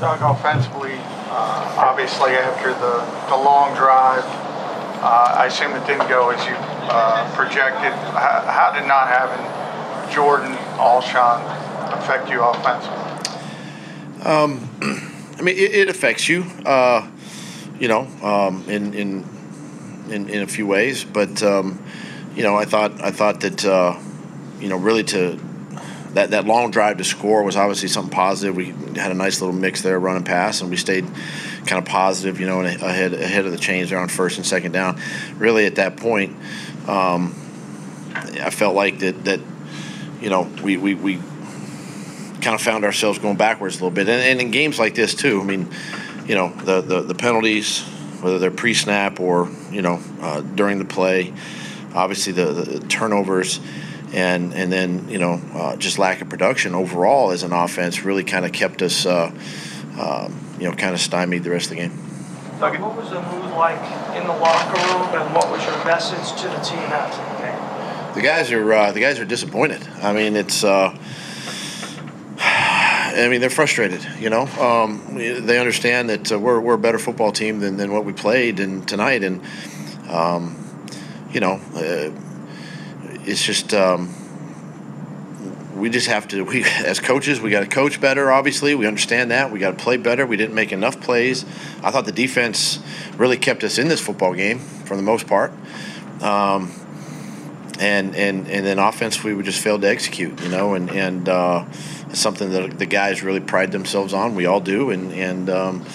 Doug, offensively, uh, obviously after the, the long drive, uh, I assume it didn't go as you uh, projected. How, how did not having Jordan Alshon affect you offensively? I mean, it, it affects you, uh, you know, um, in, in in in a few ways. But um, you know, I thought I thought that uh, you know really to that that long drive to score was obviously something positive. We had a nice little mix there, running pass, and we stayed kind of positive, you know, ahead ahead of the chains there on first and second down. Really, at that point, um, I felt like that that you know we we. we kind of found ourselves going backwards a little bit, and, and in games like this too. I mean, you know, the the, the penalties, whether they're pre-snap or you know uh, during the play, obviously the, the turnovers, and and then you know uh, just lack of production overall as an offense really kind of kept us, uh, um, you know, kind of stymied the rest of the game. Doug, what was the mood like in the locker room, and what was your message to the team after the game? The guys are uh, the guys are disappointed. I mean, it's. Uh, I mean, they're frustrated. You know, um, they understand that uh, we're, we're a better football team than, than what we played and tonight, and um, you know, uh, it's just um, we just have to. We as coaches, we got to coach better. Obviously, we understand that. We got to play better. We didn't make enough plays. I thought the defense really kept us in this football game for the most part. Um, and, and and then offense, we just failed to execute, you know, and and uh, it's something that the guys really pride themselves on. We all do, and and um,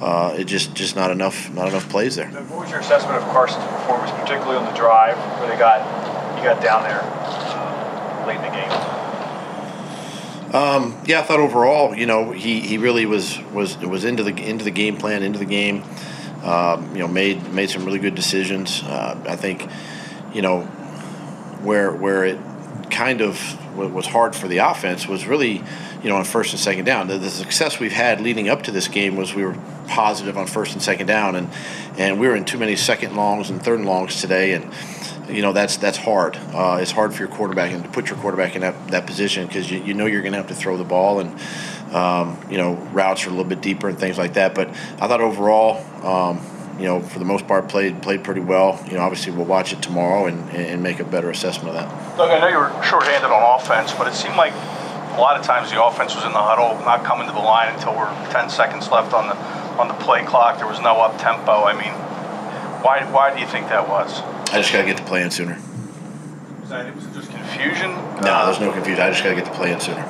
uh, it just just not enough not enough plays there. What was your assessment of Carson's performance, particularly on the drive where they got you got down there late in the game? Um, yeah, I thought overall, you know, he, he really was was was into the into the game plan, into the game. Um, you know, made made some really good decisions. Uh, I think, you know, where where it kind of was hard for the offense was really, you know, on first and second down. The, the, success we've had leading up to this game was we were positive on first and second down, and and we were in too many second longs and third longs today, and you know that's that's hard. Uh, it's hard for your quarterback and to put your quarterback in that, that position because you, you know you're going to have to throw the ball and um, you know routes are a little bit deeper and things like that. But I thought overall. Um, you know, for the most part, played played pretty well. You know, obviously we'll watch it tomorrow and, and make a better assessment of that. Doug, I know you were shorthanded on offense, but it seemed like a lot of times the offense was in the huddle, not coming to the line until we're 10 seconds left on the on the play clock. There was no up tempo. I mean, why why do you think that was? I just got to get to playing sooner. Was, that, was it just confusion? No, there's no confusion. I just got to get to playing sooner.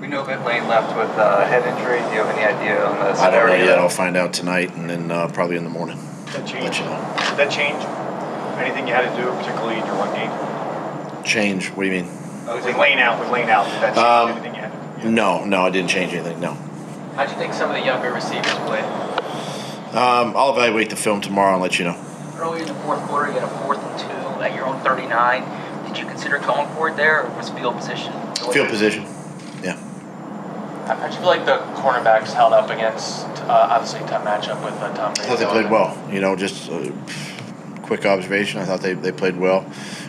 We know that Lane left with a head injury. Do you have any idea on the I don't know yet. I'll find out tonight and then uh, probably in the morning. That Let change? you know. Did that change anything you had to do, particularly in your run game? Change? What do you mean? With Lane out, with Lane out, did that change Um, anything you had to do? No, no, I didn't change anything. No. How'd you think some of the younger receivers played? Um, I'll evaluate the film tomorrow and let you know. Early in the fourth quarter, you had a fourth and two at your own 39. Did you consider going for it there, or was field position? Field position. Yeah. How'd you feel like the cornerbacks held up against, uh, obviously, tough matchup with uh, Tom I thought they played well. You know, just uh, quick observation. I thought they, they played well.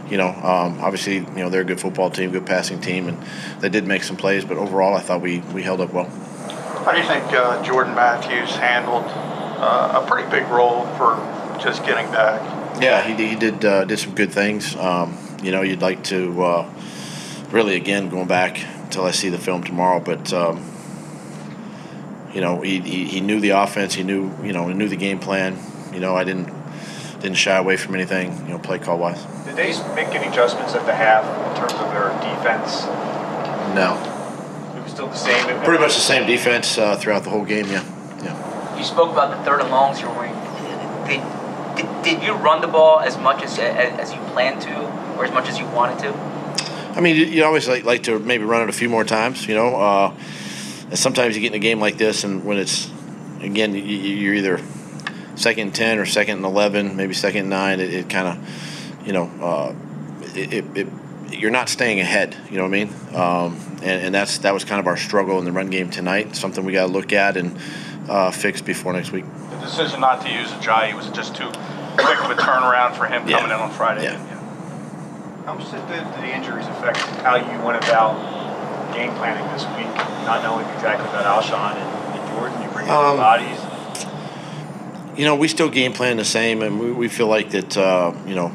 You know, um, obviously, you know they're a good football team, good passing team, and they did make some plays. But overall, I thought we, we held up well. How do you think uh, Jordan Matthews handled uh, a pretty big role for just getting back? Yeah, he, he did uh, did some good things. Um, you know, you'd like to uh, really again going back until I see the film tomorrow, but um, you know he, he, he knew the offense. He knew you know he knew the game plan. You know, I didn't didn't shy away from anything. You know, play call wise. Did they make any adjustments at the half in terms of their defense? No, It was still the same. pretty much the same defense uh, throughout the whole game. Yeah, yeah. You spoke about the third and longs you were running. Did, did, did you run the ball as much as, as, you planned to, or as much as you wanted to? I mean, you, always like, like to maybe run it a few more times, you know. Uh, and sometimes you get in a game like this, and when it's, again, you, you're either second 10 or second and 11, maybe second 9, it, it kind of, you know, uh, it, it, it, you're not staying ahead, you know what I mean? Um, and, and that's that was kind of our struggle in the run game tonight, something we got to look at and uh, fix before next week. The decision not to use Ajayi was just too quick of a turnaround for him Yeah. coming in on Friday. Yeah. How much did the, did the injuries affect how you went about game planning this week, not knowing exactly about Alshon and, and Jordan? You bring in Um, bodies. You know, we still game plan the same, and we, we feel like that. Uh, you know,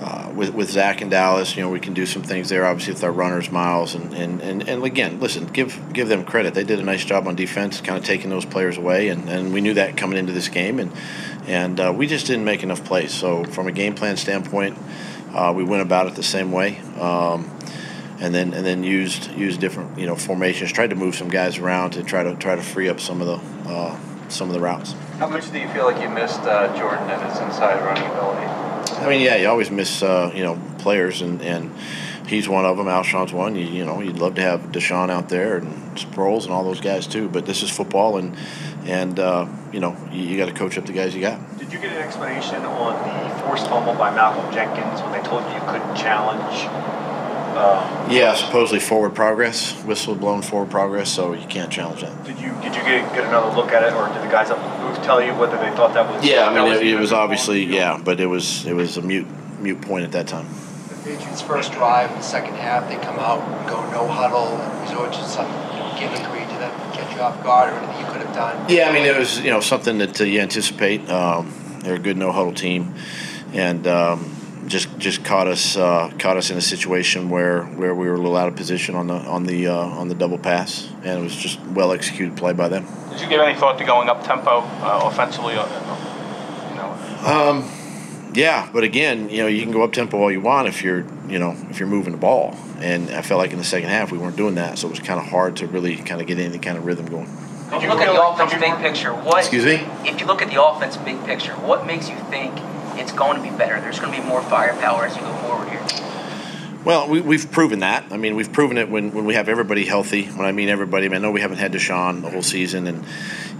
uh, with with Zach and Dallas, you know, we can do some things there. Obviously, with our runners, Miles, and and, and, and again, listen, give give them credit. They did a nice job on defense, kind of taking those players away, and, and we knew that coming into this game, and and uh, we just didn't make enough plays. So from a game plan standpoint, uh, we went about it the same way. Um, and then and then used used different you know formations. Tried to move some guys around to try to try to free up some of the uh, some of the routes. How much do you feel like you missed uh, Jordan and his inside running ability? I mean, yeah, you always miss uh, you know players, and, and he's one of them. Alshon's one. You, you know, you'd love to have DeSean out there and Sproles and all those guys too. But this is football, and and uh, you know you, you got to coach up the guys you got. Did you get an explanation on the forced fumble by Malcolm Jenkins when they told you you couldn't challenge? Uh, Yeah, supposedly forward progress, whistle blown forward progress, so you can't challenge that. did you did you get, get another look at it, or did the guys up in the booth tell you whether they thought that was? Yeah, I mean it, it was obviously yeah, but it was it was a mute mute point at that time. The Patriots' first drive in the second half, they come out and go no huddle and resort to some you know, gimmickry. to that catch you off guard or anything you could have done? Yeah, I mean it was you know something that uh, you anticipate. Um, they're a good no huddle team, and um, just just caught us uh, caught us in a situation where, where we were a little out of position on the on the uh, on the double pass, and it was just well executed play by them. Did you give any thought to going up tempo uh, offensively? Uh, you know, Um, yeah, but again, you know you can go up tempo all you want if you're you know if you're moving the ball, and I felt like in the second half we weren't doing that, so it was kind of hard to really kind of get any kind of rhythm going. If you you look at the like- offense big picture, what? Excuse me. If you look at the offense big picture, what makes you think it's going to be better? There's going to be more firepower as you go forward here. Well, we, we've proven that. I mean, we've proven it when, when we have everybody healthy. When I mean everybody, I, mean, I know we haven't had DeSean the whole season, and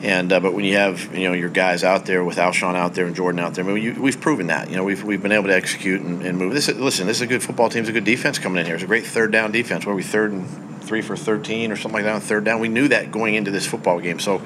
and uh, but when you have you know your guys out there with Alshon out there and Jordan out there, I mean, you, we've proven that. You know, we've, we've been able to execute and, and move. This is, listen, this is a good football team. It's a good defense coming in here. It's a great third down defense. Where we third and three for thirteen or something like that on third down. We knew that going into this football game. So,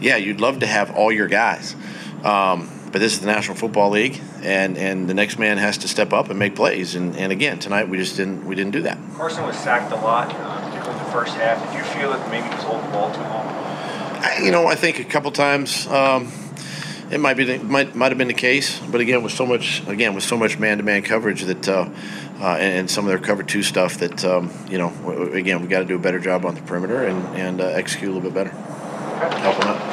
yeah, you'd love to have all your guys. Um, but this is the National Football League, and, and the next man has to step up and make plays. And, and again, tonight we just didn't we didn't do that. Carson was sacked a lot, uh, particularly in the first half. Did you feel that maybe he was holding the ball too long? I, you know, I think a couple times um, it might be the, might might have been the case, but again, with so much again with so much man-to-man coverage that uh, uh, and, and some of their cover two stuff that um, you know w- again we got to do a better job on the perimeter and and uh, execute a little bit better. Help them out.